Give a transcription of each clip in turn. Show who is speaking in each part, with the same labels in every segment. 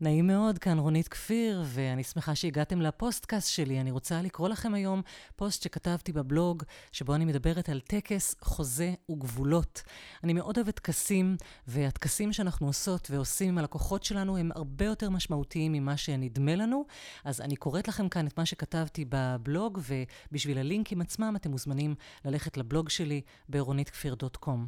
Speaker 1: נעים מאוד, כאן רונית כפיר, ואני שמחה שהגעתם לפוסטקאסט שלי. אני רוצה לקרוא לכם היום פוסט שכתבתי בבלוג, שבו אני מדברת על טקס, חוזה וגבולות. אני מאוד אוהבת טקסים, והטקסים שאנחנו עושות ועושים עם הלקוחות שלנו הם הרבה יותר משמעותיים ממה שנדמה לנו. אז אני קוראת לכם כאן את מה שכתבתי בבלוג, ובשביל הלינקים עצמם אתם מוזמנים ללכת לבלוג שלי ברוניtkפיר.com.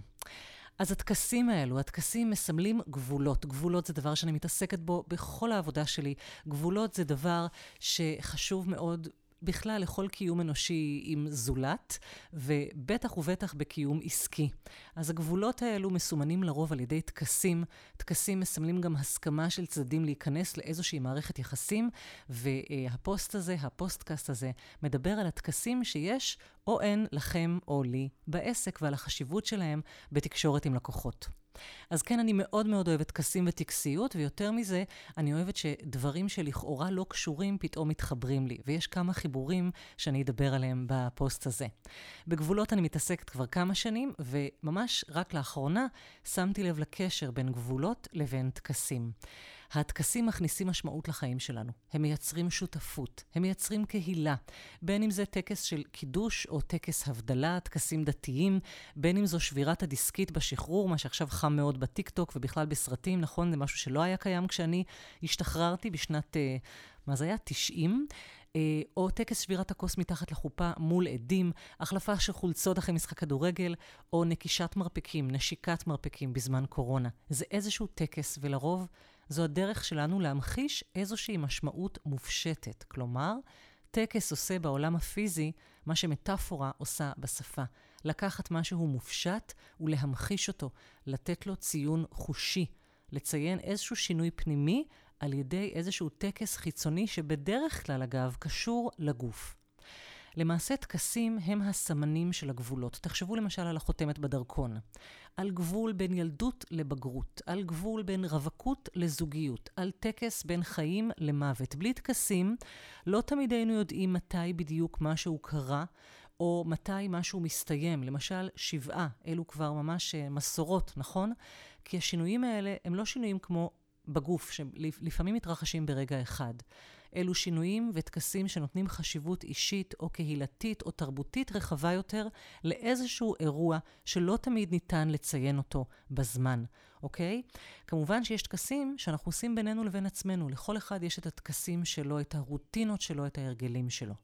Speaker 1: אז הטקסים האלו, הטקסים מסמלים גבולות. גבולות זה דבר שאני מתעסקת בו בכל העבודה שלי. גבולות זה דבר שחשוב מאוד בכלל לכל קיום אנושי עם זולת, ובטח ובטח בקיום עסקי. אז הגבולות האלו מסומנים לרוב על ידי טקסים. טקסים מסמלים גם הסכמה של צדדים להיכנס לאיזושהי מערכת יחסים, והפוסט הזה, הפודקאסט הזה, מדבר על הטקסים שיש או אין לכם או לי בעסק ועל החשיבות שלהם בתקשורת עם לקוחות. אז כן, אני מאוד מאוד אוהבת טקסים וטקסיות, ויותר מזה, אני אוהבת שדברים שלכאורה לא קשורים פתאום מתחברים לי, ויש כמה חיבורים שאני אדבר עליהם בפוסט הזה. בגבולות אני מתעסקת כבר כמה שנים, וממש רק לאחרונה שמתי לב לקשר בין גבולות לבין טקסים. הטקסים מכניסים משמעות לחיים שלנו. הם מייצרים שותפות, הם מייצרים קהילה. בין אם זה טקס של קידוש או טקס הבדלה, טקסים דתיים, בין אם זו שבירת הדיסקית בשחרור, מה שעכשיו חם מאוד בטיקטוק ובכלל בסרטים, נכון? זה משהו שלא היה קיים כשאני השתחררתי בשנת, אה, מה זה היה? 90. אה, או טקס שבירת הכוס מתחת לחופה מול עדים, החלפה של חולצות אחרי משחק כדורגל, או נקישת מרפקים, נקישת מרפקים בזמן קורונה. זה איזשהו טקס, ולרוב זו הדרך שלנו להמחיש איזושהי משמעות מופשטת. כלומר, טקס עושה בעולם הפיזי מה שמטאפורה עושה בשפה. לקחת משהו מופשט ולהמחיש אותו, לתת לו ציון חושי, לציין איזשהו שינוי פנימי על ידי איזשהו טקס חיצוני שבדרך כלל, אגב, קשור לגוף. למעשה טקסים הם הסמנים של הגבולות. תחשבו למשל על החותמת בדרכון. על גבול בין ילדות לבגרות, על גבול בין רווקות לזוגיות, על טקס בין חיים למוות. בלי טקסים, לא תמיד היינו יודעים מתי בדיוק משהו קרה, או מתי משהו מסתיים. למשל, שבעה, אלו כבר ממש אה, מסורות, נכון? כי השינויים האלה הם לא שינויים כמו בגוף, שלפעמים מתרחשים ברגע אחד. אלו שינויים וטקסים שנותנים חשיבות אישית או קהילתית או תרבותית רחבה יותר לאיזשהו אירוע שלא תמיד ניתן לציין אותו בזמן, אוקיי? כמובן שיש טקסים שאנחנו עושים בינינו לבין עצמנו. לכל אחד יש את הטקסים שלו, את הרוטינות שלו, את ההרגלים שלו.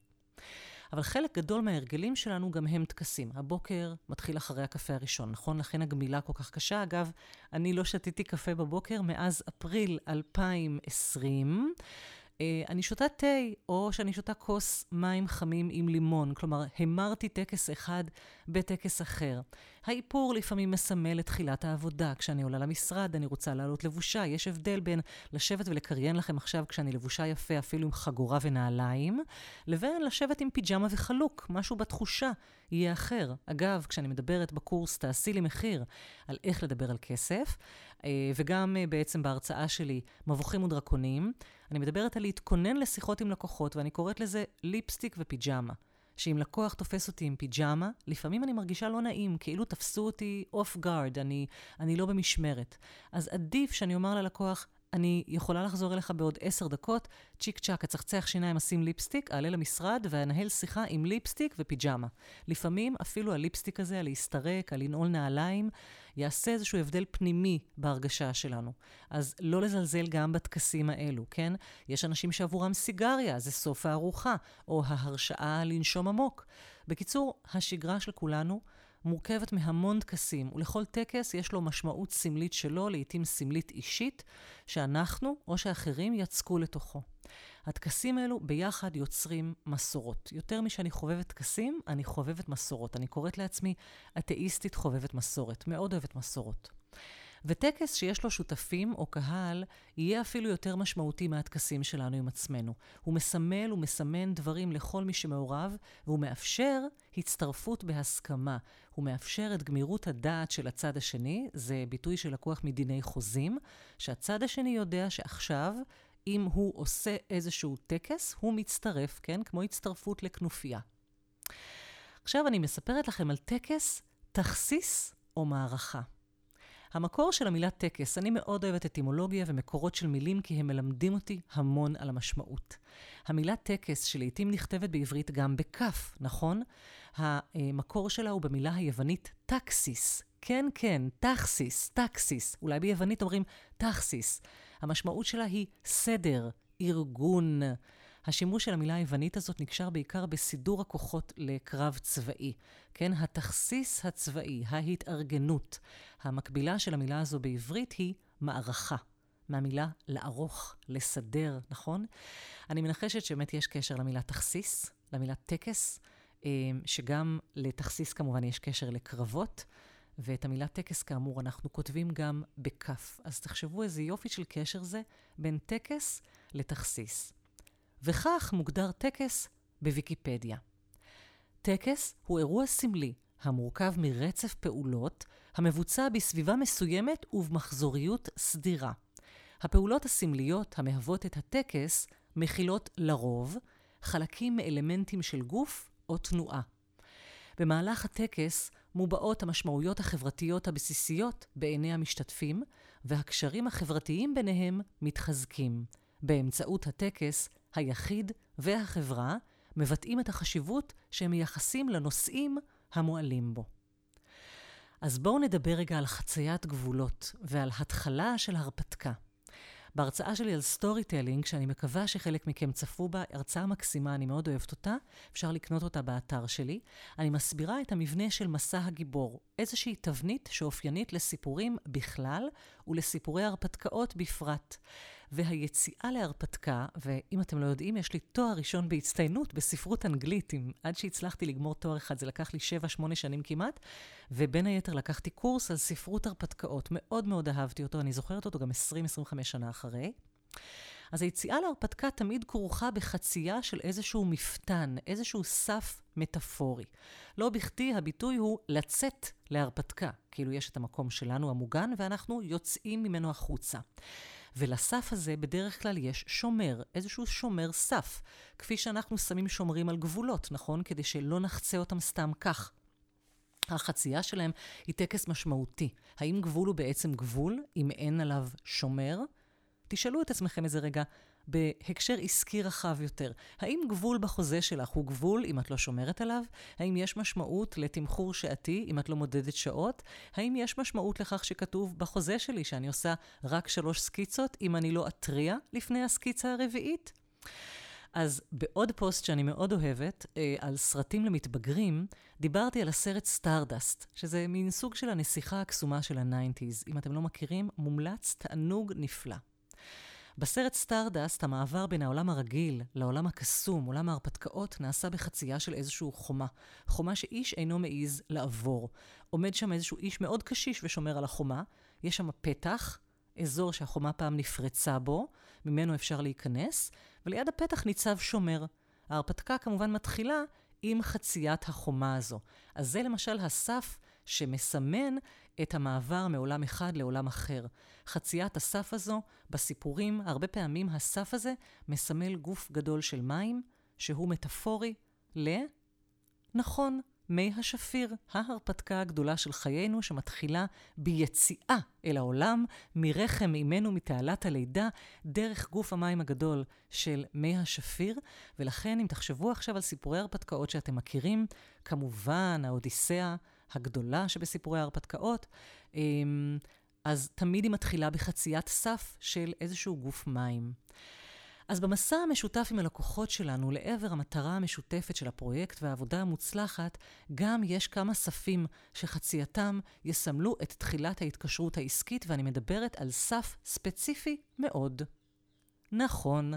Speaker 1: אבל חלק גדול מההרגלים שלנו גם הם טקסים. הבוקר מתחיל אחרי הקפה הראשון, נכון? לכן הגמילה כל כך קשה. אגב, אני לא שתיתי קפה בבוקר מאז אפריל 2020. אה, אני שותה תה, או שאני שותה כוס מים חמים עם לימון. כלומר, המרתי טקס אחד בטקס אחר. האיפור לפעמים מסמל את תחילת העבודה. כשאני עולה למשרד, אני רוצה לעלות לבושה. יש הבדל בין לשבת ולקריין לכם עכשיו כשאני לבושה יפה, אפילו עם חגורה ונעליים, לבין לשבת עם פיג'מה וחלוק. משהו בתחושה יהיה אחר. אגב, כשאני מדברת בקורס תעשי לי מחיר על איך לדבר על כסף, אה, וגם אה, בעצם בהרצאה שלי, מבוכים ודרקונים, אני מדברת על להתכונן לשיחות עם לקוחות, ואני קוראת לזה ליפסטיק ופיג'מה. שאם לקוח תופס אותי עם פיג'מה, לפעמים אני מרגישה לא נעים, כאילו תפסו אותי off guard, אני, אני לא במשמרת. אז עדיף שאני אומר ללקוח, אני יכולה לחזור אליך בעוד עשר דקות, צ'יק צ'אק, אצחצח שיניים, אשים ליפסטיק, אעלה למשרד ואנהל שיחה עם ליפסטיק ופיג'מה. לפעמים אפילו הליפסטיק הזה, הלהסתרק, הלנעול נעליים, יעשה איזשהו הבדל פנימי בהרגשה שלנו. אז לא לזלזל גם בטקסים האלו, כן? יש אנשים שעבורם סיגריה, זה סוף הארוחה, או ההרשאה לנשום עמוק. בקיצור, השגרה של כולנו מורכבת מהמון טקסים, ולכל טקס יש לו משמעות סמלית שלו, לעתים סמלית אישית, שאנחנו או שאחרים יצקו לתוכו. הטקסים האלו ביחד יוצרים מסורות. יותר משאני חובבת טקסים, אני חובבת מסורות. אני קוראת לעצמי אתאיסטית חובבת מסורת. מאוד אוהבת מסורות. וטקס שיש לו שותפים או קהל, יהיה אפילו יותר משמעותי מהטקסים שלנו עם עצמנו. הוא מסמל ומסמן דברים לכל מי שמעורב, והוא מאפשר הצטרפות בהסכמה. הוא מאפשר את גמירות הדעת של הצד השני, זה ביטוי שלקוח מדיני חוזים, שהצד השני יודע שעכשיו אם הוא עושה איזשהו טקס, הוא מצטרף, כן? כמו הצטרפות לכנופיה. עכשיו אני מספרת לכם על טקס, תכסיס או מערכה. המקור של המילה טקס, אני מאוד אוהבת אטימולוגיה ומקורות של מילים כי הם מלמדים אותי המון על המשמעות. המילה טקס, שלעיתים נכתבת בעברית גם בכף, נכון? המקור שלה הוא במילה היוונית טקסיס. כן, כן, טקסיס, טקסיס. אולי ביוונית אומרים טקסיס. המשמעות שלה היא סדר, ארגון. השימוש של המילה היוונית הזאת נקשר בעיקר בסידור הכוחות לקרב צבאי. כן, התכסיס הצבאי, ההתארגנות. המקבילה של המילה הזו בעברית היא מערכה. מהמילה לערוך, לסדר, נכון? אני מנחשת שבאמת יש קשר למילה תכסיס, למילה טקס, אה, שגם לתכסיס כמובן יש קשר לקרבות, ואת המילה טקס כאמור אנחנו כותבים גם בכף. אז תחשבו איזה יופי של קשר זה בין טקס לתכסיס. וכך מוגדר טקס בוויקיפדיה. טקס הוא אירוע סמלי המורכב מרצף פעולות המבוצע בסביבה מסוימת ובמחזוריות סדירה. הפעולות הסמליות המהוות את הטקס מכילות לרוב חלקים מאלמנטים של גוף או תנועה. במהלך הטקס מובעות המשמעויות החברתיות הבסיסיות בעיני המשתתפים, והקשרים החברתיים ביניהם מתחזקים. באמצעות הטקס, היחיד והחברה מבטאים את החשיבות שהם מייחסים לנושאים המועלים בו. אז בואו נדבר רגע על חציית גבולות ועל התחלה של הרפתקה. בהרצאה שלי על storytelling, שאני מקווה שחלק מכם צפו בה, הרצאה מקסימה, אני מאוד אוהבת אותה, אפשר לקנות אותה באתר שלי. אני מסבירה את המבנה של מסע הגיבור, איזושהי תבנית שאופיינית לסיפורים בכלל ולסיפורי הרפתקאות בפרט. והיציאה להרפתקה, ואם אתם לא יודעים, יש לי תואר ראשון בהצטיינות בספרות אנגלית, עם, עד שהצלחתי לגמור תואר אחד, זה לקח לי 7-8 שנים כמעט, ובין היתר לקחתי קורס על ספרות הרפתקאות. מאוד מאוד אהבתי אותו, אני זוכרת אותו גם 20-25 שנה אחרי. אז היציאה להרפתקה תמיד כרוכה בחצייה של איזשהו מפתן, איזשהו סף מטאפורי. לא בכדי הביטוי הוא לצאת להרפתקה, כאילו יש את המקום שלנו המוגן ואנחנו יוצאים ממנו החוצה. ולסף הזה בדרך כלל יש שומר, איזשהו שומר סף, כפי שאנחנו שמים שומרים על גבולות, נכון? כדי שלא נחצה אותם סתם כך. החצייה שלהם היא טקס משמעותי. האם גבול הוא בעצם גבול, אם אין עליו שומר? תשאלו את עצמכם איזה רגע, בהקשר עסקי רחב יותר. האם גבול בחוזה שלך הוא גבול אם את לא שומרת עליו? האם יש משמעות לתמחור שעתי אם את לא מודדת שעות? האם יש משמעות לכך שכתוב בחוזה שלי שאני עושה רק שלוש סקיצות אם אני לא אתריע לפני הסקיצה הרביעית? אז בעוד פוסט שאני מאוד אוהבת, אה, על סרטים למתבגרים, דיברתי על הסרט Stardust, שזה מין סוג של הנסיכה הקסומה של ה nineties. אם אתם לא מכירים, מומלץ, תענוג נפלא. בסרט Stardust, המעבר בין העולם הרגיל לעולם הקסום, עולם ההרפתקאות, נעשה בחצייה של איזושהי חומה. חומה שאיש אינו מעז לעבור. עומד שם איזשהו איש מאוד קשיש ושומר על החומה. יש שם פתח, אזור שהחומה פעם נפרצה בו, ממנו אפשר להיכנס, וליד הפתח ניצב שומר. ההרפתקה כמובן מתחילה עם חציית החומה הזו. אז זה למשל הסף שמסמן את המעבר מעולם אחד לעולם אחר. חציית הסף הזו, בסיפורים, הרבה פעמים הסף הזה מסמל גוף גדול של מים, שהוא מטאפורי ל... נכון, מי השפיר, ההרפתקה הגדולה של חיינו שמתחילה ביציאה אל העולם, מרחם אימנו מתעלת הלידה, דרך גוף המים הגדול של מי השפיר. ולכן, אם תחשבו עכשיו על סיפורי הרפתקאות שאתם מכירים, כמובן, האודיסאה הגדולה שבסיפורי ההרפתקאות, אמ, אז תמיד היא מתחילה בחציית סף של איזשהו גוף מים. אז במסע המשותף עם הלקוחות שלנו לעבר המטרה המשותפת של הפרויקט והעבודה המוצלחת, גם יש כמה ספים שחצייתם יסמלו את תחילת ההתקשרות העסקית, ואני מדברת על סף ספציפי מאוד. נכון,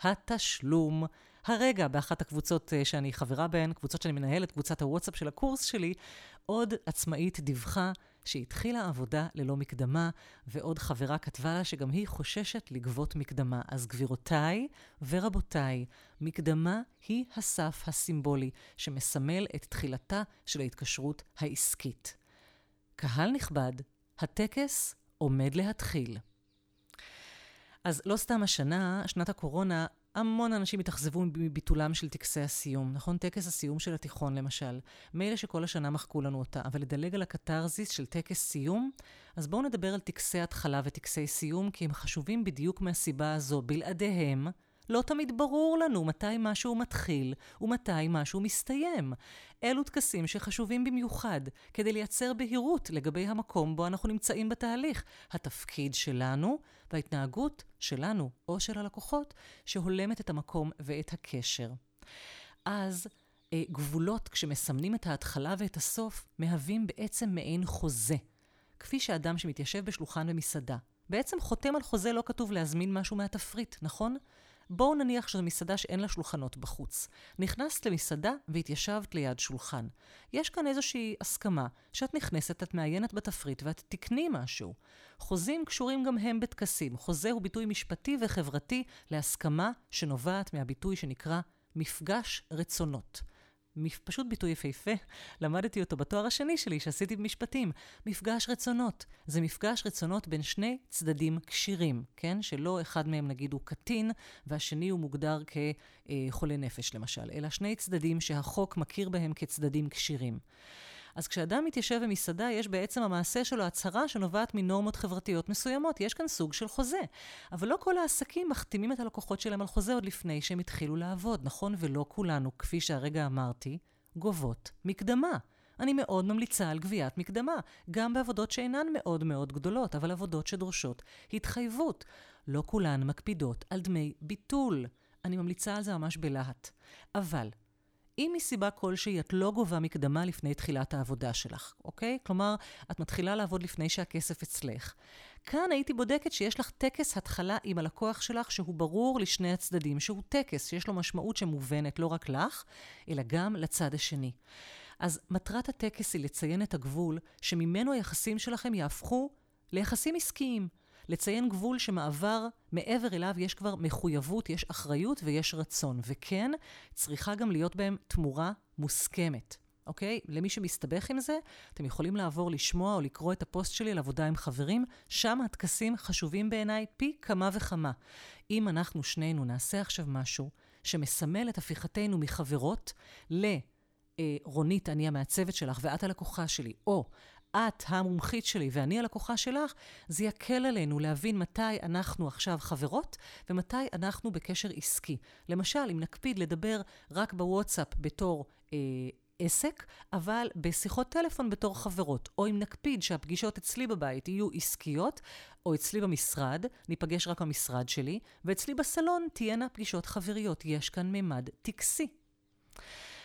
Speaker 1: התשלום. הרגע, באחת הקבוצות אה, שאני חברה בהן, קבוצות שאני מנהלת, קבוצת הוואטסאפ של הקורס שלי, עוד עצמאית דיווחה שהתחילה עבודה ללא מקדמה, ועוד חברה כתבה לה שגם היא חוששת לגבות מקדמה. אז גבירותיי ורבותיי, מקדמה היא הסף הסימבולי שמסמל את תחילתה של ההתקשרות העסקית. קהל נכבד, הטקס עומד להתחיל. אז לא סתם השנה, שנת הקורונה, המון אנשים התאכזבו מביטולם של טקסי הסיום, נכון? טקס הסיום של התיכון, למשל. מילא שכל השנה מחקו לנו אותה, אבל לדלג על הקתרזיס של טקס סיום, אז בואו נדבר על טקסי התחלה וטקסי סיום, כי הם חשובים בדיוק מהסיבה הזו. בלעדיהם, לא תמיד ברור לנו מתי משהו מתחיל ומתי משהו מסתיים. אלו טקסים שחשובים במיוחד כדי לייצר בהירות לגבי המקום בו אנחנו נמצאים בתהליך, התפקיד שלנו וההתנהגות שלנו או של הלקוחות שהולמת את המקום ואת הקשר. אז אה, גבולות, כשמסמנים את ההתחלה ואת הסוף, מהווים בעצם מעין חוזה. כפי שאדם שמתיישב בשולחן במסעדה, בעצם חותם על חוזה לא כתוב להזמין משהו מהתפריט, נכון? בואו נניח שזו מסעדה שאין לה שולחנות בחוץ. נכנסת למסעדה והתיישבת ליד שולחן. יש כאן איזושהי הסכמה שאת נכנסת, את מעיינת בתפריט ואת תקני משהו. חוזים קשורים גם הם בטקסים. חוזה הוא ביטוי משפטי וחברתי להסכמה שנובעת מהביטוי שנקרא מפגש רצונות. פשוט ביטוי יפהפה, למדתי אותו בתואר השני שלי שעשיתי במשפטים. מפגש רצונות. זה מפגש רצונות בין שני צדדים כשירים, כן? שלא אחד מהם נגיד הוא קטין והשני הוא מוגדר כחולה נפש למשל, אלא שני צדדים שהחוק מכיר בהם כצדדים כשירים. אז כשאדם מתיישב במסעדה, יש בעצם המעשה שלו הצהרה שנובעת מנורמות חברתיות מסוימות. יש כאן סוג של חוזה. אבל לא כל העסקים מחתימים את הלקוחות שלהם על חוזה עוד לפני שהם התחילו לעבוד, נכון? ולא כולנו, כפי שהרגע אמרתי, גובות מקדמה. אני מאוד ממליצה על גביית מקדמה, גם בעבודות שאינן מאוד מאוד גדולות, אבל עבודות שדורשות התחייבות. לא כולן מקפידות על דמי ביטול. אני ממליצה על זה ממש בלהט. אבל אם מסיבה כלשהי את לא גובה מקדמה לפני תחילת העבודה שלך, אוקיי? כלומר, את מתחילה לעבוד לפני שהכסף אצלך. כאן הייתי בודקת שיש לך טקס התחלה עם הלקוח שלך שהוא ברור לשני הצדדים, שהוא טקס שיש לו משמעות שמובנת לא רק לך, אלא גם לצד השני. אז מטרת הטקס היא לציין את הגבול שממנו היחסים שלכם יהפכו ליחסים עסקיים. לציין גבול שמעבר, מעבר אליו יש כבר מחויבות, יש אחריות ויש רצון. וכן, צריכה גם להיות בהם תמורה מוסכמת. אוקיי? למי שמסתבך עם זה, אתם יכולים לעבור לשמוע או לקרוא את הפוסט שלי על עבודה עם חברים, שם הטקסים חשובים בעיניי פי כמה וכמה. אם אנחנו שנינו נעשה עכשיו משהו שמסמל את הפיכתנו מחברות לרונית, אני המעצבת שלך ואת הלקוחה שלי, או את המומחית שלי ואני הלקוחה שלך, זה יקל עלינו להבין מתי אנחנו עכשיו חברות ומתי אנחנו בקשר עסקי. למשל, אם נקפיד לדבר רק בוואטסאפ בתור אה, עסק, אבל בשיחות טלפון בתור חברות, או אם נקפיד שהפגישות אצלי בבית יהיו עסקיות, או אצלי במשרד, ניפגש רק במשרד שלי, ואצלי בסלון תהיינה פגישות חבריות. יש כאן ממד טקסי.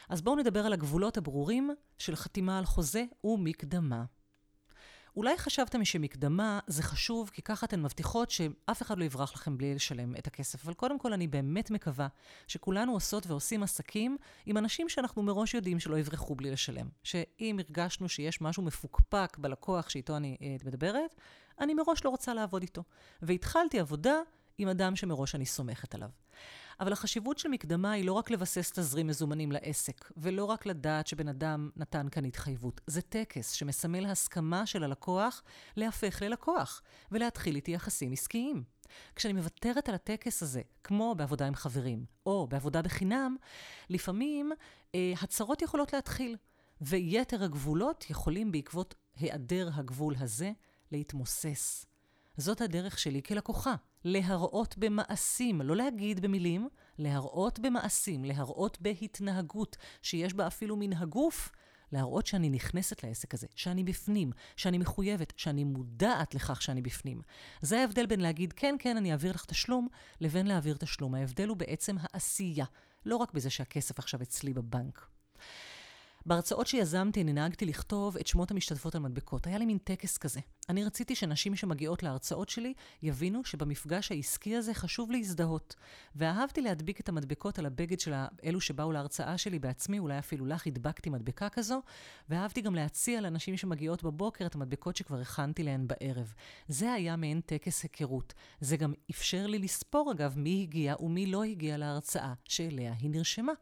Speaker 1: אז בואו נדבר על הגבולות הברורים של חתימה על חוזה ומקדמה. אולי חשבתם שמקדמה זה חשוב, כי ככה אתן מבטיחות שאף אחד לא יברח לכם בלי לשלם את הכסף. אבל קודם כל, אני באמת מקווה שכולנו עושות ועושים עסקים עם אנשים שאנחנו מראש יודעים שלא יברחו בלי לשלם. שאם הרגשנו שיש משהו מפוקפק בלקוח שאיתו אני אה, מדברת, אני מראש לא רוצה לעבוד איתו. והתחלתי עבודה עם אדם שמראש אני סומכת עליו. אבל החשיבות של מקדמה היא לא רק לבסס תזרים מזומנים לעסק, ולא רק לדעת שבן אדם נתן כאן התחייבות. זה טקס שמסמל הסכמה של הלקוח להפך ללקוח, ולהתחיל איתי יחסים עסקיים. כשאני מוותרת על הטקס הזה, כמו בעבודה עם חברים, או בעבודה בחינם, לפעמים אה, הצהרות יכולות להתחיל, ויתר הגבולות יכולים בעקבות היעדר הגבול הזה להתמוסס. זאת הדרך שלי כלקוחה, להראות במעשים, לא להגיד במילים, להראות במעשים, להראות בהתנהגות, שיש בה אפילו מן הגוף, להראות שאני נכנסת לעסק הזה, שאני בפנים, שאני מחויבת, שאני מודעת לכך שאני בפנים. זה ההבדל בין להגיד, כן, כן, אני אעביר לך תשלום, לבין להעביר תשלום. ההבדל הוא בעצם העשייה, לא רק בזה שהכסף עכשיו אצלי בבנק. בהרצאות שיזמתי, נהגתי לכתוב את שמות המשתתפות על מדבקות. היה לי מין טקס כזה. אני רציתי שנשים שמגיעות להרצאות שלי יבינו שבמפגש העסקי הזה חשוב להזדהות. ואהבתי להדביק את המדבקות על הבגד של אלו שבאו להרצאה שלי בעצמי, אולי אפילו לך הדבקתי מדבקה כזו, ואהבתי גם להציע לנשים שמגיעות בבוקר את המדבקות שכבר הכנתי להן בערב. זה היה מעין טקס היכרות. זה גם אפשר לי לספור, אגב, מי הגיע ומי לא הגיע להרצאה שאליה היא נרשמה.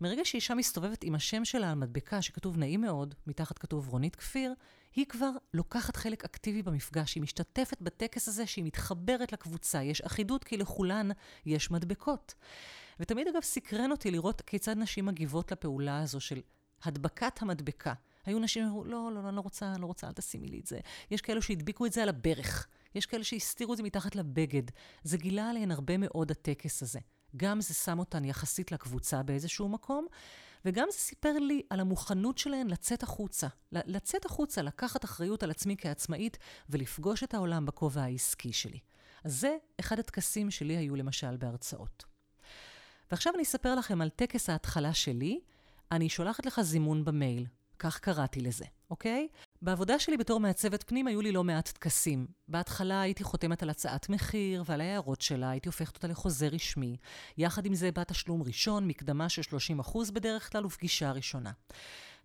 Speaker 1: מרגע שאישה מסתובבת עם השם שלה על מדבקה שכתוב נעים מאוד, מתחת כתוב רונית כפיר, היא כבר לוקחת חלק אקטיבי במפגש, היא משתתפת בטקס הזה שהיא מתחברת לקבוצה, יש אחידות כי לכולן יש מדבקות. ותמיד אגב סקרן אותי לראות כיצד נשים מגיבות לפעולה הזו של הדבקת המדבקה. היו נשים שאמרו, לא, לא, לא, לא רוצה, לא רוצה, אל תשימי לי את זה. יש כאלו שהדביקו את זה על הברך. יש כאלה שהסתירו את זה מתחת לבגד. זה גילה עליהן הרבה מאוד הטקס הזה. גם זה שם אותן יחסית לקבוצה באיזשהו מקום, וגם זה סיפר לי על המוכנות שלהן לצאת החוצה. לצאת החוצה, לקחת אחריות על עצמי כעצמאית ולפגוש את העולם בכובע העסקי שלי. אז זה אחד הטקסים שלי היו למשל בהרצאות. ועכשיו אני אספר לכם על טקס ההתחלה שלי. אני שולחת לך זימון במייל. כך קראתי לזה, אוקיי? בעבודה שלי בתור מעצבת פנים היו לי לא מעט טקסים. בהתחלה הייתי חותמת על הצעת מחיר ועל ההערות שלה, הייתי הופכת אותה לחוזה רשמי. יחד עם זה בא תשלום ראשון, מקדמה של 30% בדרך כלל ופגישה ראשונה.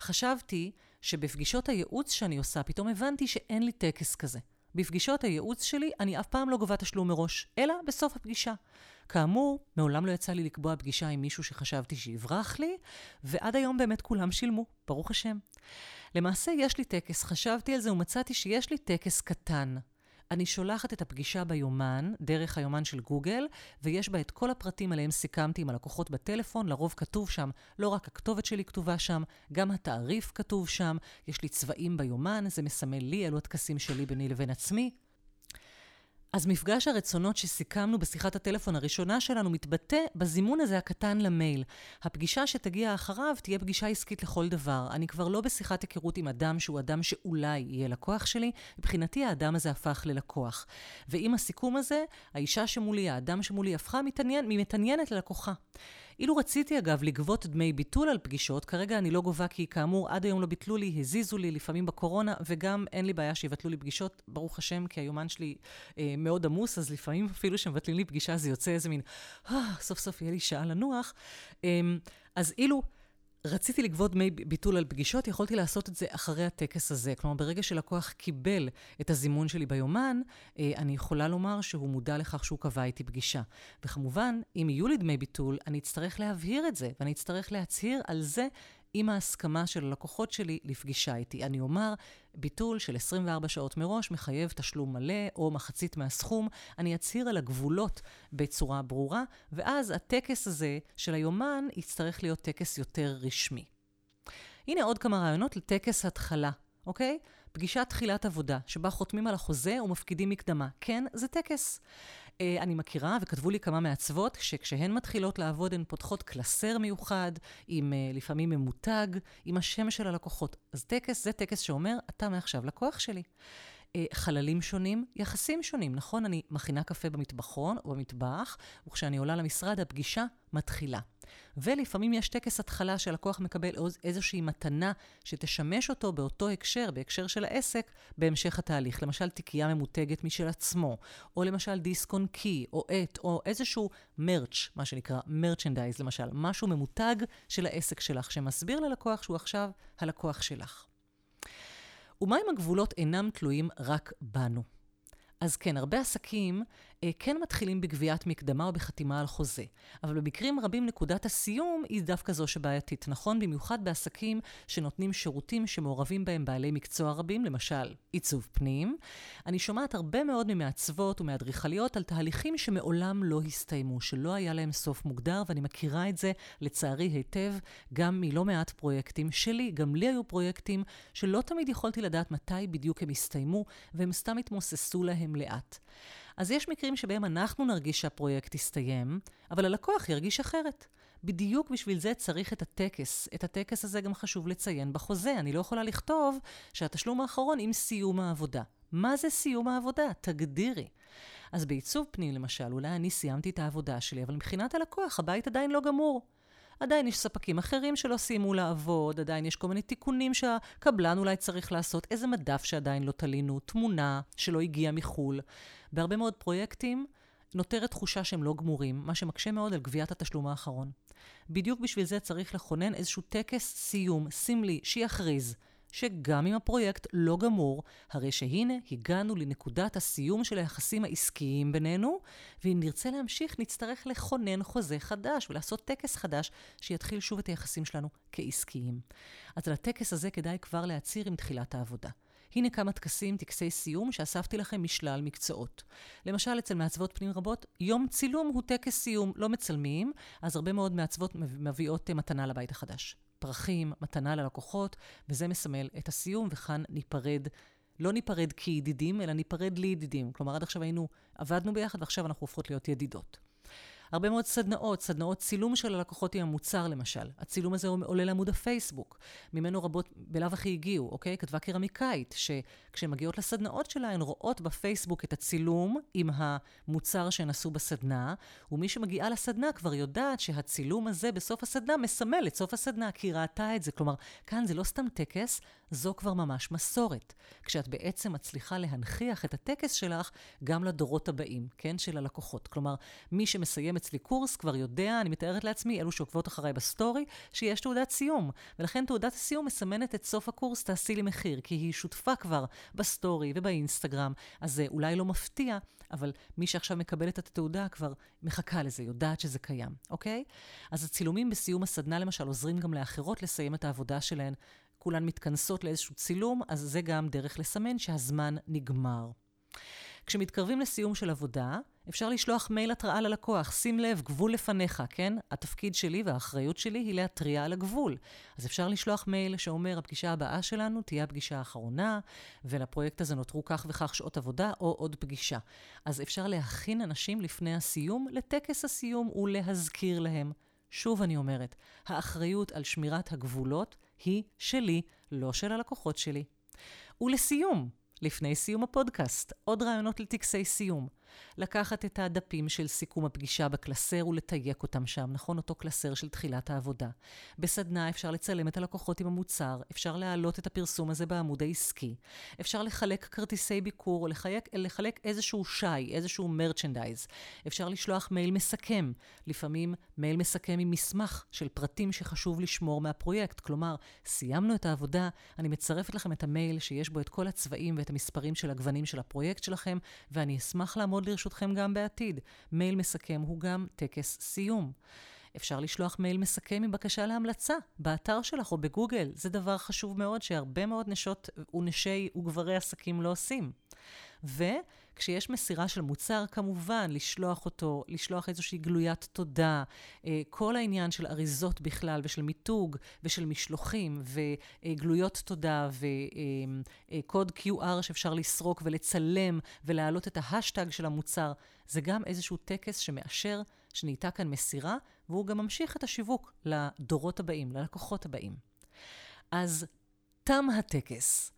Speaker 1: חשבתי שבפגישות הייעוץ שאני עושה, פתאום הבנתי שאין לי טקס כזה. בפגישות הייעוץ שלי אני אף פעם לא גובה תשלום מראש, אלא בסוף הפגישה. כאמור, מעולם לא יצא לי לקבוע פגישה עם מישהו שחשבתי שיברח לי, ועד היום באמת כולם שילמו, ברוך השם. למעשה יש לי טקס, חשבתי על זה ומצאתי שיש לי טקס קטן. אני שולחת את הפגישה ביומן, דרך היומן של גוגל, ויש בה את כל הפרטים עליהם סיכמתי עם הלקוחות בטלפון, לרוב כתוב שם, לא רק הכתובת שלי כתובה שם, גם התעריף כתוב שם, יש לי צבעים ביומן, זה מסמל לי, אלו הטקסים שלי ביני לבין עצמי. אז מפגש הרצונות שסיכמנו בשיחת הטלפון הראשונה שלנו מתבטא בזימון הזה הקטן למייל. הפגישה שתגיע אחריו תהיה פגישה עסקית לכל דבר. אני כבר לא בשיחת היכרות עם אדם שהוא אדם שאולי יהיה לקוח שלי, מבחינתי האדם הזה הפך ללקוח. ועם הסיכום הזה, האישה שמולי, האדם שמולי, הפכה מתעניין, ממתעניינת ללקוחה. אילו רציתי אגב לגבות דמי ביטול על פגישות, כרגע אני לא גובה כי כאמור עד היום לא ביטלו לי, הזיזו לי לפעמים בקורונה, וגם אין לי בעיה שיבטלו לי פגישות, ברוך השם, כי היומן שלי אה, מאוד עמוס, אז לפעמים אפילו שמבטלים לי פגישה זה יוצא איזה מין, אה, סוף סוף יהיה לי שעה לנוח. אה, אז אילו... רציתי לגבות דמי ביטול על פגישות, יכולתי לעשות את זה אחרי הטקס הזה. כלומר, ברגע שלקוח קיבל את הזימון שלי ביומן, אה, אני יכולה לומר שהוא מודע לכך שהוא קבע איתי פגישה. וכמובן, אם יהיו לי דמי ביטול, אני אצטרך להבהיר את זה, ואני אצטרך להצהיר על זה עם ההסכמה של הלקוחות שלי לפגישה איתי. אני אומר, ביטול של 24 שעות מראש מחייב תשלום מלא או מחצית מהסכום. אני אצהיר על הגבולות בצורה ברורה, ואז הטקס הזה של היומן יצטרך להיות טקס יותר רשמי. הנה עוד כמה רעיונות לטקס התחלה, אוקיי? פגישת תחילת עבודה, שבה חותמים על החוזה ומפקידים מקדמה. כן, זה טקס. אה, אני מכירה, וכתבו לי כמה מעצבות, שכשהן מתחילות לעבוד הן פותחות קלסר מיוחד, עם אה, לפעמים ממותג, עם השם של הלקוחות. אז טקס זה טקס שאומר, אתה מעכשיו לקוח שלי. אה, חללים שונים, יחסים שונים. נכון, אני מכינה קפה במטבחון או במטבח, וכשאני עולה למשרד הפגישה מתחילה. ולפעמים יש טקס התחלה שהלקוח מקבל איזושהי מתנה שתשמש אותו באותו הקשר, בהקשר של העסק, בהמשך התהליך. למשל, תיקייה ממותגת משל עצמו, או למשל דיסק און קי, או עט, או איזשהו מרץ', מה שנקרא מרצ'נדייז למשל, משהו ממותג של העסק שלך, שמסביר ללקוח שהוא עכשיו הלקוח שלך. ומה אם הגבולות אינם תלויים רק בנו? אז כן, הרבה עסקים כן מתחילים בגביית מקדמה או בחתימה על חוזה, אבל במקרים רבים נקודת הסיום היא דווקא זו שבעייתית, נכון? במיוחד בעסקים שנותנים שירותים שמעורבים בהם בעלי מקצוע רבים, למשל עיצוב פנים. אני שומעת הרבה מאוד ממעצבות ומאדריכליות על תהליכים שמעולם לא הסתיימו, שלא היה להם סוף מוגדר, ואני מכירה את זה לצערי היטב גם מלא מעט פרויקטים שלי. גם לי היו פרויקטים שלא תמיד יכולתי לדעת מתי בדיוק הם הסתיימו, והם סתם התמוססו להם לאט. אז יש מקרים שבהם אנחנו נרגיש שהפרויקט הסתיים, אבל הלקוח ירגיש אחרת. בדיוק בשביל זה צריך את הטקס. את הטקס הזה גם חשוב לציין בחוזה. אני לא יכולה לכתוב שהתשלום האחרון עם סיום העבודה. מה זה סיום העבודה? תגדירי. אז בעיצוב פנים למשל, אולי אני סיימתי את העבודה שלי, אבל מבחינת הלקוח, הבית עדיין לא גמור. עדיין יש ספקים אחרים שלא סיימו לעבוד, עדיין יש כל מיני תיקונים שהקבלן אולי צריך לעשות, איזה מדף שעדיין לא תלינו, תמונה שלא הגיעה מחו"ל. בהרבה מאוד פרויקטים נותרת תחושה שהם לא גמורים, מה שמקשה מאוד על גביית התשלום האחרון. בדיוק בשביל זה צריך לכונן איזשהו טקס סיום סמלי שיכריז שגם אם הפרויקט לא גמור, הרי שהנה הגענו לנקודת הסיום של היחסים העסקיים בינינו, ואם נרצה להמשיך נצטרך לכונן חוזה חדש ולעשות טקס חדש שיתחיל שוב את היחסים שלנו כעסקיים. אז על הטקס הזה כדאי כבר להצהיר עם תחילת העבודה. הנה כמה טקסים, טקסי סיום, שאספתי לכם משלל מקצועות. למשל, אצל מעצבות פנים רבות, יום צילום הוא טקס סיום, לא מצלמים, אז הרבה מאוד מעצבות מביאות אה, מתנה לבית החדש. פרחים, מתנה ללקוחות, וזה מסמל את הסיום, וכאן ניפרד לא ניפרד כידידים, אלא ניפרד לידידים. כלומר, עד עכשיו היינו, עבדנו ביחד, ועכשיו אנחנו הופכות להיות ידידות. הרבה מאוד סדנאות, סדנאות צילום של הלקוחות עם המוצר למשל. הצילום הזה עולה לעמוד הפייסבוק. ממנו רבות בלאו הכי הגיעו, אוקיי? כתבה קרמיקאית, שכשהן מגיעות לסדנאות שלה, הן רואות בפייסבוק את הצילום עם המוצר שהן עשו בסדנה, ומי שמגיעה לסדנה כבר יודעת שהצילום הזה בסוף הסדנה מסמל את סוף הסדנה, כי היא ראתה את זה. כלומר, כאן זה לא סתם טקס, זו כבר ממש מסורת. כשאת בעצם מצליחה להנכיח את הטקס שלך גם לדורות הבאים, כן? של הלקוחות. כלומר, מי שמסיים אצלי קורס כבר יודע, אני מתארת לעצמי, אלו שעוקבות אחריי בסטורי, שיש תעודת סיום. ולכן תעודת הסיום מסמנת את סוף הקורס, תעשי לי מחיר, כי היא שותפה כבר בסטורי ובאינסטגרם. אז זה אולי לא מפתיע, אבל מי שעכשיו מקבל את התעודה כבר מחכה לזה, יודעת שזה קיים, אוקיי? אז הצילומים בסיום הסדנה למשל עוזרים גם לאחרות לסיים את העבודה שלהן כולן מתכנסות לאיזשהו צילום, אז זה גם דרך לסמן שהזמן נגמר. כשמתקרבים לסיום של עבודה, אפשר לשלוח מייל התראה ללקוח. שים לב, גבול לפניך, כן? התפקיד שלי והאחריות שלי היא להתריע על הגבול. אז אפשר לשלוח מייל שאומר, הפגישה הבאה שלנו תהיה הפגישה האחרונה, ולפרויקט הזה נותרו כך וכך שעות עבודה, או עוד פגישה. אז אפשר להכין אנשים לפני הסיום לטקס הסיום ולהזכיר להם. שוב אני אומרת, האחריות על שמירת הגבולות היא שלי, לא של הלקוחות שלי. ולסיום, לפני סיום הפודקאסט, עוד רעיונות לטקסי סיום. לקחת את הדפים של סיכום הפגישה בקלסר ולתייק אותם שם, נכון? אותו קלסר של תחילת העבודה. בסדנה אפשר לצלם את הלקוחות עם המוצר, אפשר להעלות את הפרסום הזה בעמוד העסקי, אפשר לחלק כרטיסי ביקור או לחלק, לחלק איזשהו שי, איזשהו merchandise. אפשר לשלוח מייל מסכם, לפעמים מייל מסכם עם מסמך של פרטים שחשוב לשמור מהפרויקט. כלומר, סיימנו את העבודה, אני מצרפת לכם את המייל שיש בו את כל הצבעים ואת המספרים של הגוונים של הפרויקט שלכם, ואני אשמח לעמוד לעמוד לרשותכם גם בעתיד. מייל מסכם הוא גם טקס סיום. אפשר לשלוח מייל מסכם עם בקשה להמלצה באתר שלך או בגוגל. זה דבר חשוב מאוד שהרבה מאוד נשות ונשי וגברי עסקים לא עושים. וכשיש מסירה של מוצר, כמובן, לשלוח אותו, לשלוח איזושהי גלוית תודה. אה, כל העניין של אריזות בכלל, ושל מיתוג, ושל משלוחים, וגלויות תודה, וקוד QR שאפשר לסרוק ולצלם, ולהעלות את ההשטג של המוצר, זה גם איזשהו טקס שמאשר שנהייתה כאן מסירה, והוא גם ממשיך את השיווק לדורות הבאים, ללקוחות הבאים. אז תם הטקס.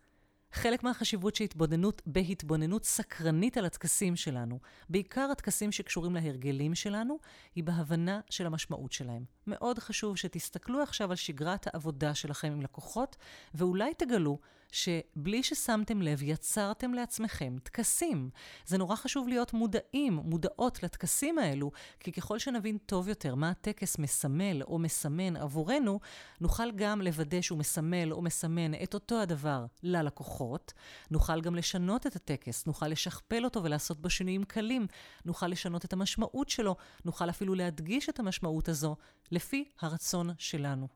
Speaker 1: חלק מהחשיבות של התבוננות בהתבוננות סקרנית על הטקסים שלנו, בעיקר הטקסים שקשורים להרגלים שלנו, היא בהבנה של המשמעות שלהם. מאוד חשוב שתסתכלו עכשיו על שגרת העבודה שלכם עם לקוחות, ואולי תגלו שבלי ששמתם לב, יצרתם לעצמכם טקסים. זה נורא חשוב להיות מודעים, מודעות לטקסים האלו, כי ככל שנבין טוב יותר מה הטקס מסמל או מסמן עבורנו, נוכל גם לוודא שהוא מסמל או מסמן את אותו הדבר ללקוחות, נוכל גם לשנות את הטקס, נוכל לשכפל אותו ולעשות בו שינויים קלים, נוכל לשנות את המשמעות שלו, נוכל אפילו להדגיש את המשמעות הזו לפי הרצון שלנו.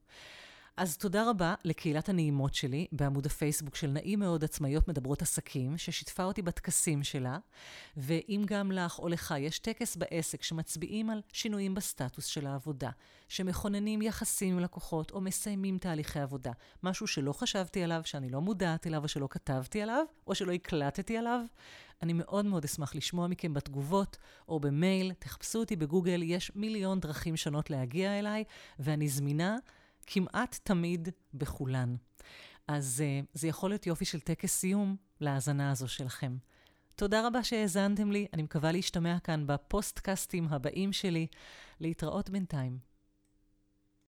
Speaker 1: אז תודה רבה לקהילת הנעימות שלי בעמוד הפייסבוק של נעים מאוד עצמאיות מדברות עסקים, ששיתפה אותי בטקסים שלה, ואם גם לך או לך יש טקס בעסק שמצביעים על שינויים בסטטוס של העבודה, שמכוננים יחסים עם לקוחות או מסיימים תהליכי עבודה, משהו שלא חשבתי עליו, שאני לא מודעת אליו או שלא כתבתי עליו, או שלא הקלטתי עליו, אני מאוד מאוד אשמח לשמוע מכם בתגובות או במייל, תחפשו אותי בגוגל, יש מיליון דרכים שונות להגיע אליי, ואני זמינה. כמעט תמיד בכולן. אז uh, זה יכול להיות יופי של טקס סיום להאזנה הזו שלכם. תודה רבה שהאזנתם לי, אני מקווה להשתמע כאן בפוסטקאסטים הבאים שלי. להתראות בינתיים.